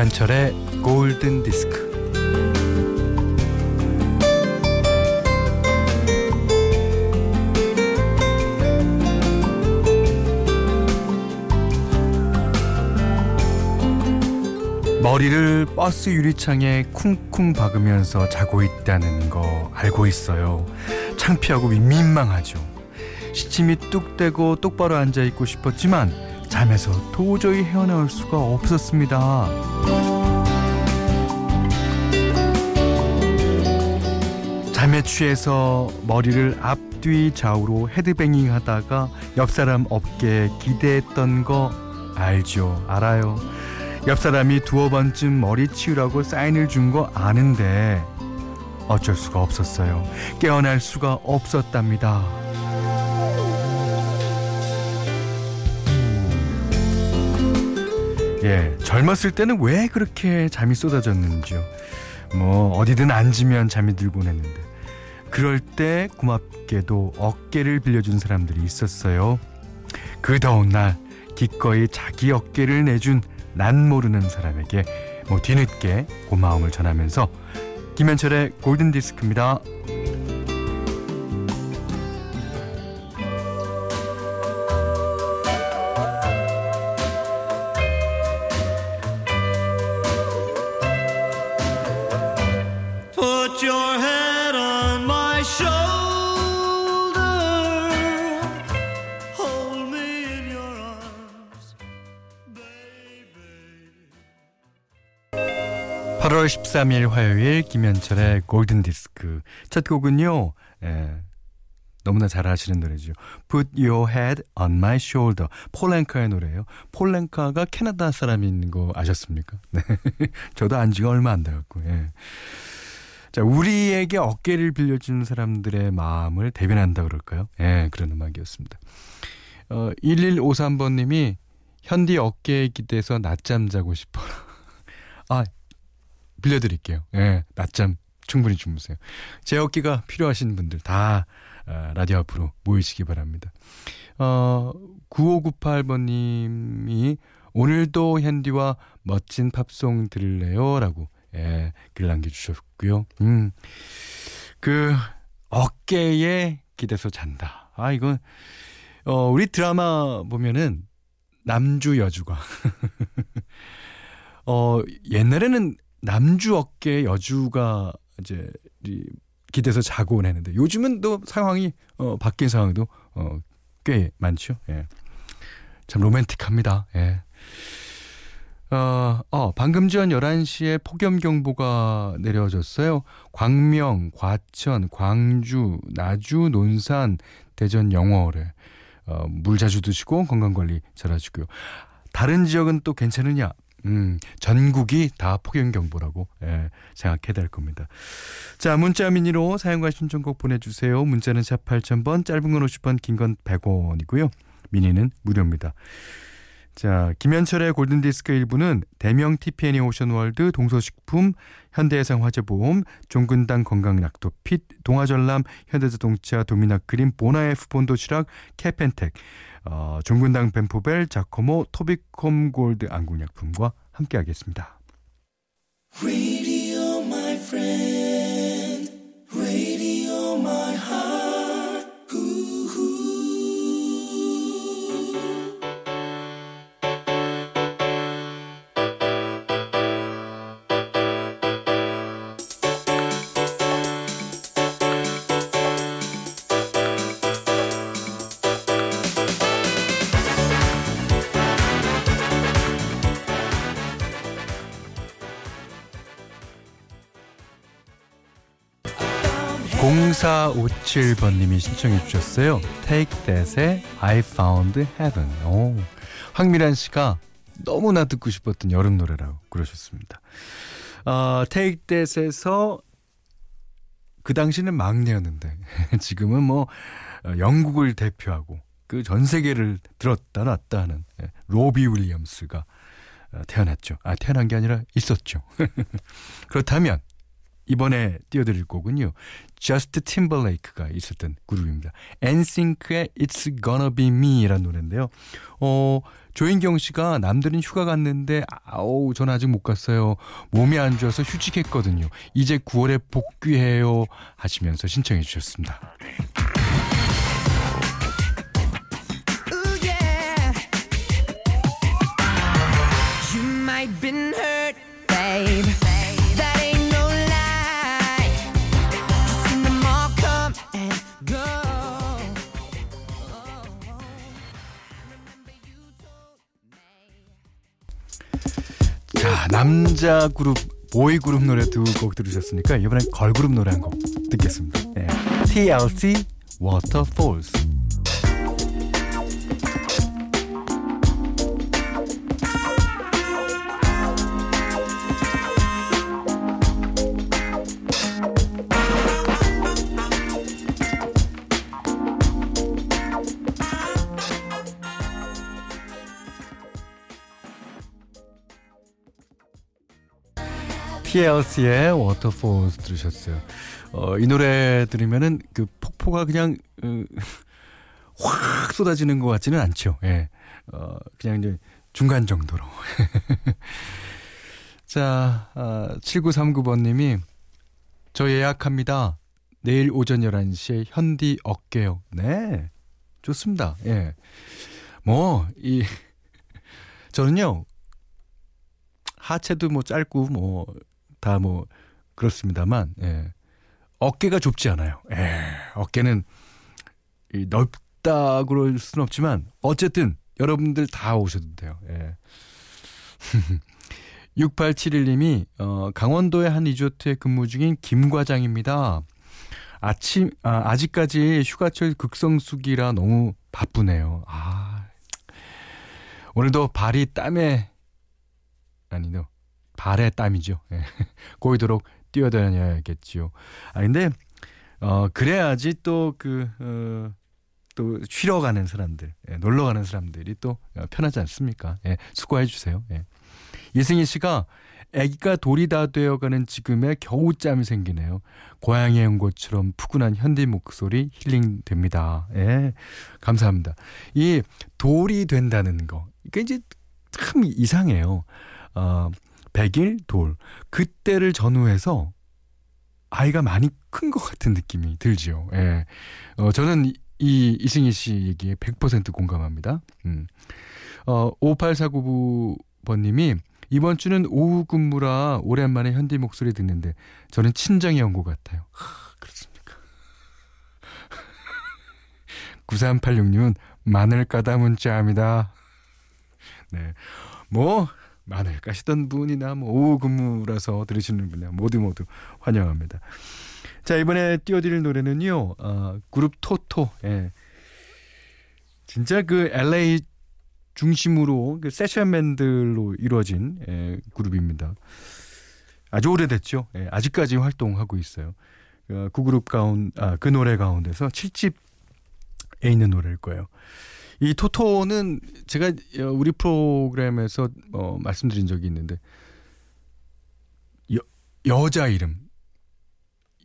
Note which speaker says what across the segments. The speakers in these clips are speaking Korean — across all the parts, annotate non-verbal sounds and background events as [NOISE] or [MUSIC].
Speaker 1: 김현철의 골든 디스크. 머리를 버스 유리창에 쿵쿵 박으면서 자고 있다는 거 알고 있어요. 창피하고 민망하죠. 시침이 뚝 떼고 똑바로 앉아 있고 싶었지만 잠에서 도저히 헤어나올 수가 없었습니다. 잠에 취해서 머리를 앞뒤 좌우로 헤드뱅잉 하다가 옆 사람 어깨에 기대했던 거 알죠? 알아요. 옆 사람이 두어 번쯤 머리 치우라고 사인을 준 거 아는데 어쩔 수가 없었어요. 깨어날 수가 없었답니다. 예, 젊었을 때는 왜 그렇게 잠이 쏟아졌는지요. 뭐 어디든 앉으면 잠이 들곤 했는데 그럴 때 고맙게도 어깨를 빌려준 사람들이 있었어요. 그 더운 날 기꺼이 자기 어깨를 내준 난 모르는 사람에게 뭐 뒤늦게 고마움을 전하면서 김현철의 골든 디스크입니다. 8월 13일 화요일 김현철의 골든 디스크 첫 곡은요. 예, 너무나 잘 아시는 노래죠. Put Your Head on My Shoulder. 폴랭카의 노래예요. 폴랭카가 캐나다 사람인 거 아셨습니까? [LAUGHS] 네. 저도 안 지가 얼마 안 돼갖고. 예. 자, 우리에게 어깨를 빌려주는 사람들의 마음을 대변한다 그럴까요? 예, 그런 음악이었습니다. 어, 1153번님이 현디 어깨에 기대서 낮잠 자고 싶어. [LAUGHS] 아, 빌려드릴게요. 예, 낮잠 충분히 주무세요. 제 어깨가 필요하신 분들 다 아, 라디오 앞으로 모이시기 바랍니다. 어, 9598번님이 오늘도 현디와 멋진 팝송 들을래요? 라고 예, 글 남겨주셨고요. 음, 그 어깨에 기대서 잔다. 아, 이건 어, 우리 드라마 보면은 남주 여주가 [LAUGHS] 어, 옛날에는 남주 어깨 여주가 이제 이 기대서 자고 했는데 요즘은 또 상황이 어, 바뀐 상황도 어, 꽤 많죠. 예. 참 로맨틱합니다. 예. 어, 어, 방금 전 11시에 폭염경보가 내려졌어요. 광명, 과천, 광주, 나주, 논산, 대전, 영월에 어, 물 자주 드시고 건강관리 잘 하시고요. 다른 지역은 또 괜찮으냐? 음, 전국이 다 폭염경보라고 예, 생각해야 될 겁니다. 자, 문자 미니로 사용과 신청곡 보내주세요. 문자는 샵 8000번, 짧은 건 50원, 긴건 100원이고요. 미니는 무료입니다. 자, 김현철의 골든디스크 1부는 대명 TPN이 오션월드, 동서식품, 현대해상 화재보험, 종근당 건강약도 핏, 동아전람, 현대자동차, 도미나크림, 보나에프 본도시락, 캐펜텍, 어, 종근당 벤포벨, 자코모, 토비콤 골드 안국약품과 함께하겠습니다.
Speaker 2: Radio,
Speaker 1: 0457번님이 신청해 주셨어요. Take That의 I Found Heaven. 오, 황미란 씨가 너무나 듣고 싶었던 여름 노래라고 그러셨습니다. 어, Take That에서 그 당시는 막내였는데 [LAUGHS] 지금은 뭐 어, 영국을 대표하고 그 전 세계를 들었다 놨다 하는 예, 로비 윌리엄스가 어, 태어났죠. 아 태어난 게 아니라 있었죠. [LAUGHS] 그렇다면 이번에 띄워드릴 곡은요. Just Timberlake가 있었던 그룹입니다. NSYNC의 It's Gonna Be Me라는 노래인데요. 어, 조인경 씨가 남들은 휴가 갔는데 아우 전 아직 못 갔어요. 몸이 안 좋아서 휴직했거든요. 이제 9월에 복귀해요 하시면서 신청해 주셨습니다. 자, 남자 그룹, 보이 그룹 노래 두 곡 들으셨으니까 이번엔 걸 그룹 노래 한 곡 듣겠습니다. 네. TLC Waterfalls. TLC의 Waterfalls 들으셨어요. 어, 이 노래 들으면은 그 폭포가 그냥 어, [LAUGHS] 확 쏟아지는 것 같지는 않죠. 예. 어, 그냥 이제 중간 정도로. [LAUGHS] 자, 아, 7939번님이 저 예약합니다. 내일 오전 11시에 현디 어깨요. 네. 좋습니다. 예. 뭐, 이, [LAUGHS] 저는요, 하체도 뭐 짧고 뭐, 다 뭐, 그렇습니다만, 예. 어깨가 좁지 않아요. 예. 어깨는 이 넓다 그럴 수는 없지만, 어쨌든 여러분들 다 오셔도 돼요. 예. [LAUGHS] 6871님이 어, 강원도의 한 리조트에 근무 중인 김 과장입니다. 아침 아, 아직까지 휴가철 극성수기라 너무 바쁘네요. 아 오늘도 발이 땀에 아니요 발에 땀이죠. 예. [LAUGHS] 고이도록 뛰어다녀야겠지요. 아 근데 어 그래야지 또그 어, 또 쉬러 가는 사람들, 예, 놀러 가는 사람들이 또 어, 편하지 않습니까? 예, 수고해 주세요. 예. 이승희 씨가 아기가 돌이 다 되어가는 지금에 겨우짬이 생기네요. 고향에 온 것처럼 푸근한 현디 목소리 힐링됩니다. 예, 감사합니다. 이 돌이 된다는 거, 이게 이제 참 이상해요. 어, 100일 돌. 그때를 전후해서 아이가 많이 큰 것 같은 느낌이 들죠. 예. 어, 저는 이, 이 이승희 씨 얘기에 100% 공감합니다. 음. 어, 5849번님이 이번 주는 오후 근무라 오랜만에 현디 목소리 듣는데 저는 친정에 온 것 같아요. 하, 그렇습니까? [LAUGHS] 9386님은 마늘 까다 문자합니다. 네. 뭐, 마늘 까시던 분이나 뭐 오후 근무라서 들으시는 분이나 모두 모두 환영합니다. 자, 이번에 띄워드릴 노래는요, 어, 그룹 토토. 예. 진짜 그 LA 중심으로 그 세션맨들로 이루어진 예, 그룹입니다. 아주 오래됐죠. 예, 아직까지 활동하고 있어요. 어, 그 그룹 가운 아, 그 노래 가운데서 7집에 있는 노래일 거예요. 이 토토는 제가 우리 프로그램에서 어, 말씀드린 적이 있는데 여, 여자 이름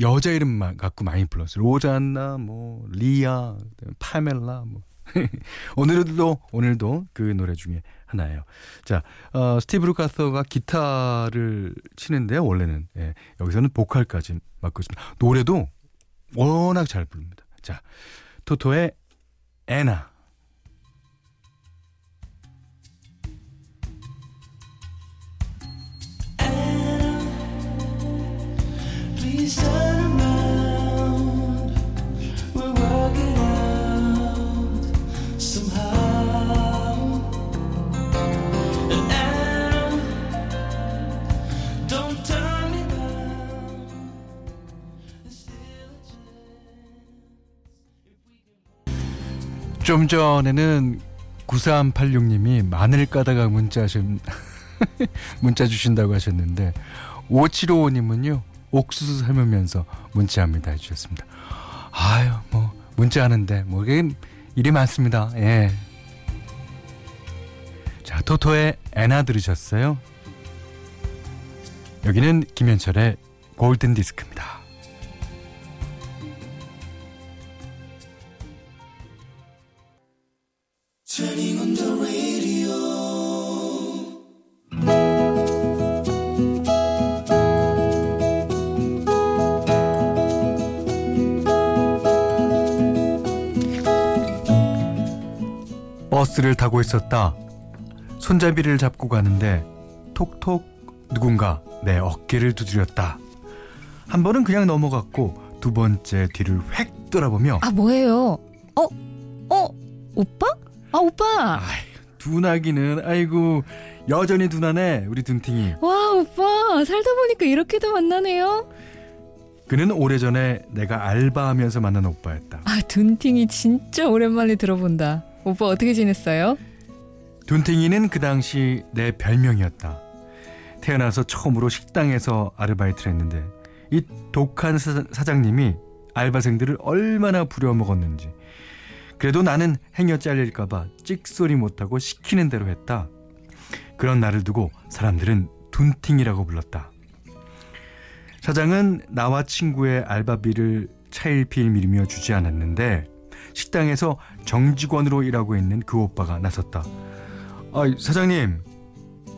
Speaker 1: 여자 이름만 갖고 많이 불렀어요. 로잔나, 뭐 리아, 파멜라, 뭐 [LAUGHS] 오늘도 오늘도 그 노래 중에 하나예요. 자, 어, 스티브 루카서가 기타를 치는데요. 원래는 예, 여기서는 보컬까지 맡고 있습니다. 노래도 워낙 잘 부릅니다. 자, 토토의 애나. 좀 전에는 9386님이 마늘 까다가 문자 하신 [LAUGHS] 문자 주신다고 하셨는데 5755님은요 옥수수 삶으면서 문자합니다 해주셨습니다. 아유 뭐 문자하는데 뭐 이게 일이 많습니다. 예. 자 토토의 애나 들으셨어요? 여기는 김현철의 골든 디스크입니다. 버스를 타고 있었다. 손잡이를 잡고 가는데 톡톡 누군가 내 어깨를 두드렸다. 한 번은 그냥 넘어갔고 두 번째 뒤를 획 돌아보며
Speaker 3: 아 뭐예요? 어? 어? 오빠? 아 오빠!
Speaker 1: 아이, 둔하기는 아이고 여전히 둔하네 우리 둔팅이.
Speaker 3: 와 오빠 살다 보니까 이렇게도 만나네요.
Speaker 1: 그는 오래전에 내가 알바하면서 만난 오빠였다.
Speaker 3: 아 둔팅이 진짜 오랜만에 들어본다. 오빠 어떻게 지냈어요?
Speaker 1: 둔팅이는 그 당시 내 별명이었다. 태어나서 처음으로 식당에서 아르바이트를 했는데 이 독한 사, 사장님이 알바생들을 얼마나 부려먹었는지 그래도 나는 행여 잘릴까봐 찍소리 못하고 시키는 대로 했다. 그런 나를 두고 사람들은 둔팅이라고 불렀다. 사장은 나와 친구의 알바비를 차일피일 미루며 주지 않았는데 식당에서 정직원으로 일하고 있는 그 오빠가 나섰다. 아, 사장님,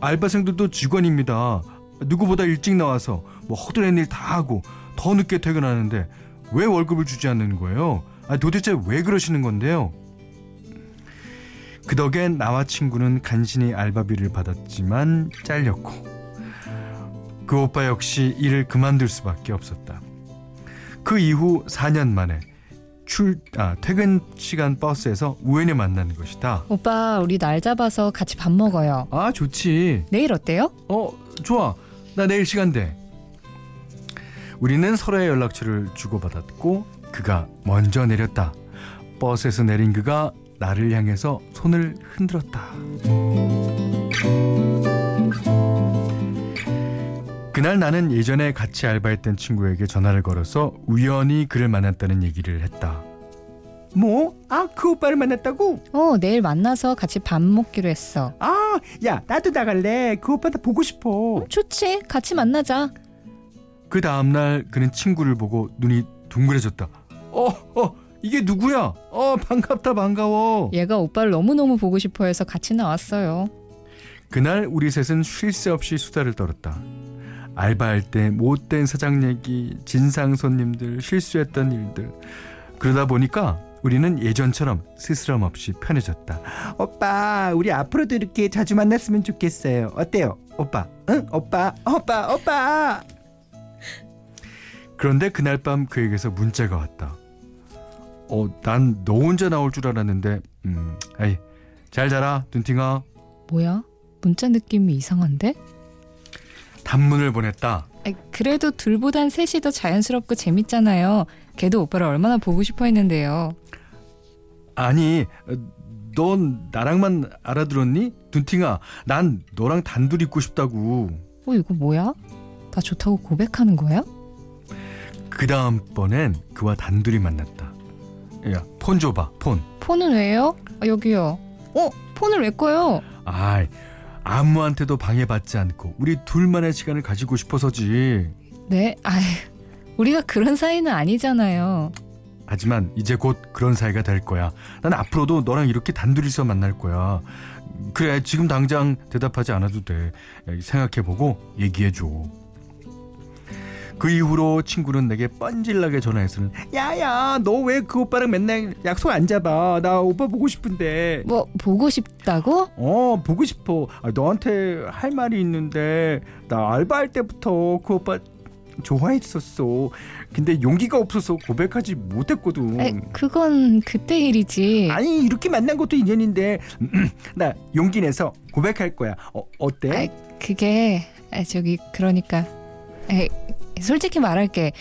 Speaker 1: 알바생들도 직원입니다. 누구보다 일찍 나와서 뭐 허드렛 일 다 하고 더 늦게 퇴근하는데 왜 월급을 주지 않는 거예요? 아, 도대체 왜 그러시는 건데요? 그 덕에 나와 친구는 간신히 알바비를 받았지만 잘렸고 그 오빠 역시 일을 그만둘 수밖에 없었다. 그 이후 4년 만에 출, 아, 퇴근 시간 버스에서 우연히 만나는 것이다.
Speaker 3: 오빠 우리 날 잡아서 같이 밥 먹어요.
Speaker 1: 아, 좋지.
Speaker 3: 내일 어때요?
Speaker 1: 어, 좋아. 나 내일 시간 돼. 우리는 서로의 연락처를 주고받았고 그가 먼저 내렸다. 버스에서 내린 그가 나를 향해서 손을 흔들었다. 그날 나는 예전에 같이 알바했던 친구에게 전화를 걸어서 우연히 그를 만났다는 얘기를 했다. 뭐? 아, 그 오빠를 만났다고?
Speaker 3: 어 내일 만나서 같이 밥 먹기로 했어.
Speaker 1: 아, 야, 나도 나갈래. 그 오빠 나 보고 싶어.
Speaker 3: 좋지 같이 만나자.
Speaker 1: 그 다음날 그는 친구를 보고 눈이 둥그레졌다. 어, 어, 이게 누구야? 어, 반갑다, 반가워.
Speaker 3: 얘가 오빠를 너무너무 보고 싶어 해서 같이 나왔어요.
Speaker 1: 그날 우리 셋은 쉴 새 없이 수다를 떨었다. 알바할 때 못된 사장 얘기, 진상 손님들, 실수했던 일들. 그러다 보니까 우리는 예전처럼 스스럼 없이 편해졌다. 오빠, 우리 앞으로도 이렇게 자주 만났으면 좋겠어요. 어때요? 오빠, 응? 오빠, 오빠, 오빠. 그런데 그날 밤 그에게서 문자가 왔다. 어, 난 너 혼자 나올 줄 알았는데, 음, 아이, 잘 자라, 둔팅아.
Speaker 3: 뭐야? 문자 느낌이 이상한데?
Speaker 1: 단문을 보냈다.
Speaker 3: 그래도 둘보단 셋이 더 자연스럽고 재밌잖아요. 걔도 오빠를 얼마나 보고 싶어 했는데요.
Speaker 1: 아니, 어, 넌 나랑만 알아들었니? 둔팅아, 난 너랑 단둘이 있고 싶다고.
Speaker 3: 어 이거 뭐야? 나 좋다고 고백하는 거야?
Speaker 1: 그 다음번엔 그와 단둘이 만났다. 야, 폰 줘봐, 폰.
Speaker 3: 폰은 왜요? 아, 여기요. 어 폰을 왜 꺼요?
Speaker 1: 아이, 아무한테도 방해받지 않고 우리 둘만의 시간을 가지고 싶어서지.
Speaker 3: 네? 아이 우리가 그런 사이는 아니잖아요.
Speaker 1: 하지만 이제 곧 그런 사이가 될 거야. 난 앞으로도 너랑 이렇게 단둘이서 만날 거야. 그래, 지금 당장 대답하지 않아도 돼. 생각해보고 얘기해줘. 그 이후로 친구는 내게 뻔질나게 전화해서는 야야 너 왜 그 오빠랑 맨날 약속 안 잡아? 나 오빠 보고 싶은데.
Speaker 3: 뭐 보고 싶다고?
Speaker 1: 어 보고 싶어. 아, 너한테 할 말이 있는데 나 알바할 때부터 그 오빠 좋아했었어. 근데 용기가 없어서 고백하지 못했거든.
Speaker 3: 아이, 그건 그때 일이지.
Speaker 1: 아니 이렇게 만난 것도 인연인데 [CLEARS THROAT] 나 용기 내서 고백할 거야. 어, 어때?
Speaker 3: 아이, 그게 아, 저기 그러니까. 아이, 솔직히 말할게.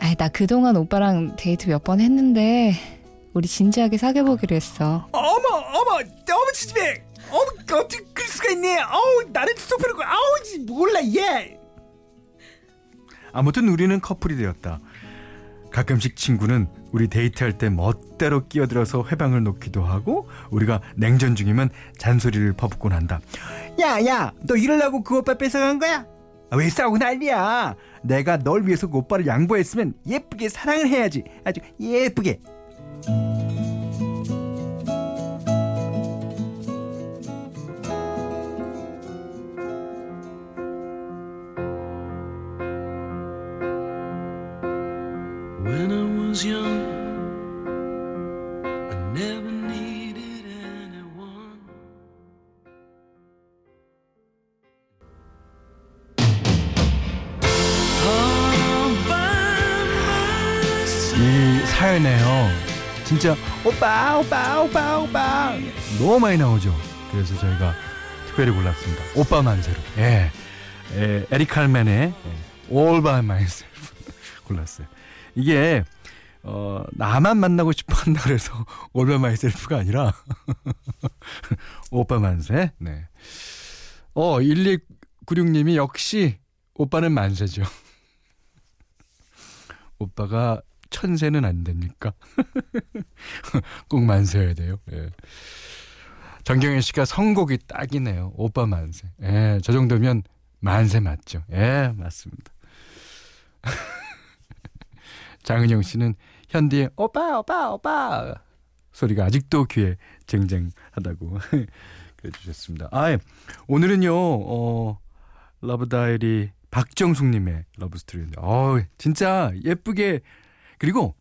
Speaker 3: 아, 나 그동안 오빠랑 데이트 몇 번 했는데 우리 진지하게 사귀어 보기로 했어.
Speaker 1: 어머 어머 너무 지지배 어머 어떻게 그럴 수가 있니? 어우 나는 거야. 아우 몰라 얘. 아무튼 우리는 커플이 되었다. 가끔씩 친구는 우리 데이트할 때 멋대로 끼어들어서 회방을 놓기도 하고 우리가 냉전 중이면 잔소리를 퍼붓곤 한다. 야야 너 이러려고 그 오빠 뺏어간 거야? 아, 왜 싸우고 난리야 내가 널 위해서 그 오빠를 양보했으면 예쁘게 사랑을 해야지. 아주 예쁘게. 오빠 너무 많이 나오죠. 그래서 저희가 특별히 골랐습니다. 오빠 만세로. 예. 예 에릭 칼맨의 예, All by myself [LAUGHS] 골랐어요. 이게 어 나만 만나고 싶어 한다 그래서 [LAUGHS] All by myself가 아니라 [LAUGHS] 오빠 만세. 네. 어 1296님이 역시 오빠는 만세죠. 오빠가 천세는 안 됩니까? [LAUGHS] 꼭 만세여야 돼요. 예. 정경현 씨가 선곡이 딱이네요. 오빠 만세. 예, 저 정도면 만세 맞죠? 예, 맞습니다. [LAUGHS] 장은영 씨는 현디의 오빠, 오빠, 오빠 소리가 아직도 귀에 쟁쟁하다고 [LAUGHS] 그래 주셨습니다. 아, 오늘은요, 어, 러브 다이어리 박정숙님의 러브 스토리인데, 어, 진짜 예쁘게 그리고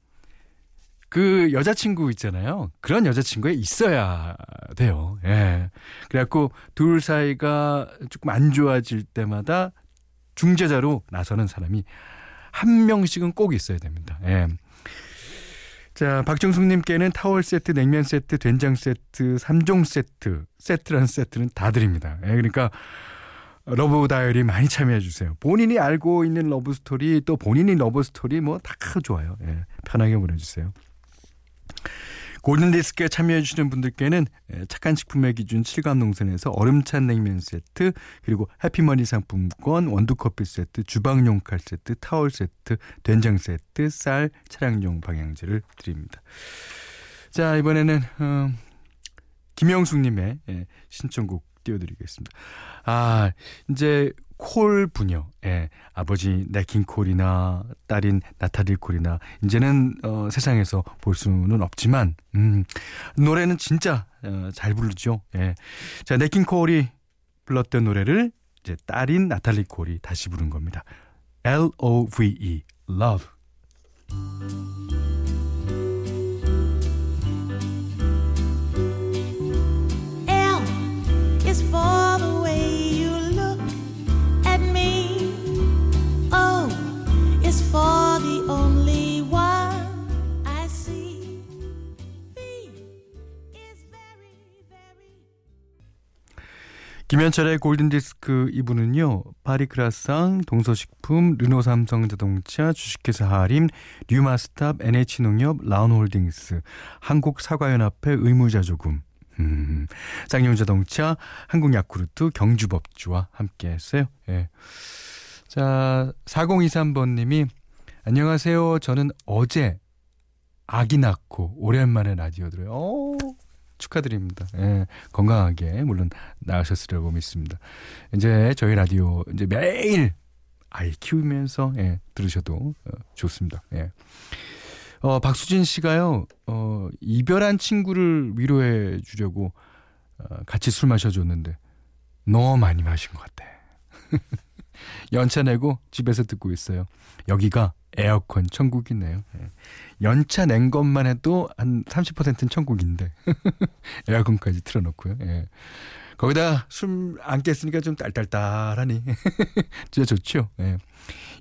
Speaker 1: 그 여자친구 있잖아요. 그런 여자친구가 있어야 돼요. 예. 그래갖고 둘 사이가 조금 안 좋아질 때마다 중재자로 나서는 사람이 한 명씩은 꼭 있어야 됩니다. 예. 자, 박정숙님께는 타월 세트, 냉면 세트, 된장 세트, 3종 세트, 세트라는 세트는 다 드립니다. 예, 그러니까 러브 다이어리 많이 참여해 주세요. 본인이 알고 있는 러브 스토리 또 본인이 러브 스토리 뭐 다 좋아요. 예, 편하게 보내주세요. 골든 디스크에 참여해 주시는 분들께는 예, 착한 식품의 기준 칠갑농산에서 얼음찬 냉면 세트 그리고 해피머니 상품권 원두커피 세트 주방용 칼 세트 타월 세트 된장 세트 쌀 차량용 방향제를 드립니다. 자 이번에는 어, 김영숙님의 예, 신청곡 띄워드리겠습니다. 아, 이제 콜 부녀, 예, 아버지 네킹콜이나 딸인 나타딜콜이나 이제는 어, 세상에서 볼 수는 없지만 음, 노래는 진짜 어, 잘 부르죠. 예. 자, 네킹콜이 불렀던 노래를 이제 딸인 나탈리 콜이 다시 부른 겁니다. L O V E, Love. 김현철의 골든디스크 2부는요. 파리크라상, 동서식품, 르노삼성자동차, 주식회사 하림, 류마스탑, NH농협, 라운홀딩스, 한국사과연합회 의무자조금, 음, 쌍용자동차, 한국야쿠르트, 경주법주와 함께 했어요. 예. 자, 4023번님이 안녕하세요. 저는 어제 아기 낳고 오랜만에 라디오 들어요. 오, 축하드립니다. 예, 건강하게 물론 나으셨으리라고 믿습니다. 이제 저희 라디오 이제 매일 아이 키우면서 예, 들으셔도 어, 좋습니다. 예. 어, 박수진 씨가요, 어, 이별한 친구를 위로해 주려고 어, 같이 술 마셔줬는데 너무 많이 마신 것 같아. [LAUGHS] 연차 내고 집에서 듣고 있어요. 여기가 에어컨 천국이네요. 예. 연차 낸 것만 해도 한 30%는 천국인데 [LAUGHS] 에어컨까지 틀어놓고요. 예. 거기다 술안 깼으니까 좀 딸딸딸하니 [LAUGHS] 진짜 좋죠. 예.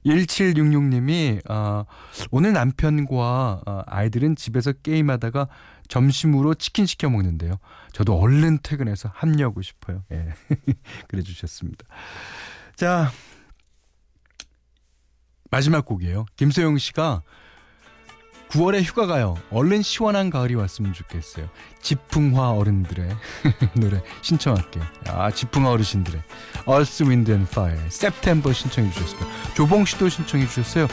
Speaker 1: 1766님이 어, 오늘 남편과 어, 아이들은 집에서 게임하다가 점심으로 치킨 시켜 먹는데요. 저도 얼른 퇴근해서 합류하고 싶어요. 예. [LAUGHS] 그래 주셨습니다. 자 마지막 곡이에요. 김소영 씨가 9월에 휴가 가요. 얼른 시원한 가을이 왔으면 좋겠어요. 지풍화 어른들의 [LAUGHS] 노래 신청할게요. 아, 지풍화 어르신들의 Earth, Wind and Fire, September 신청해 주셨습니다. 조봉 씨도 신청해 주셨어요.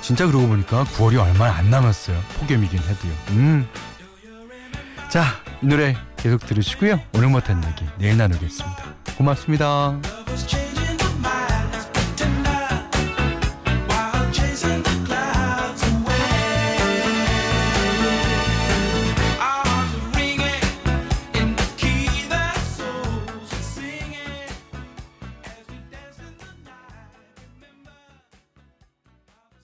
Speaker 1: 진짜 그러고 보니까 9월이 얼마 안 남았어요. 폭염이긴 해도요. 음. 자, 이 노래 계속 들으시고요. 오늘 못한 얘기 내일 나누겠습니다. 고맙습니다.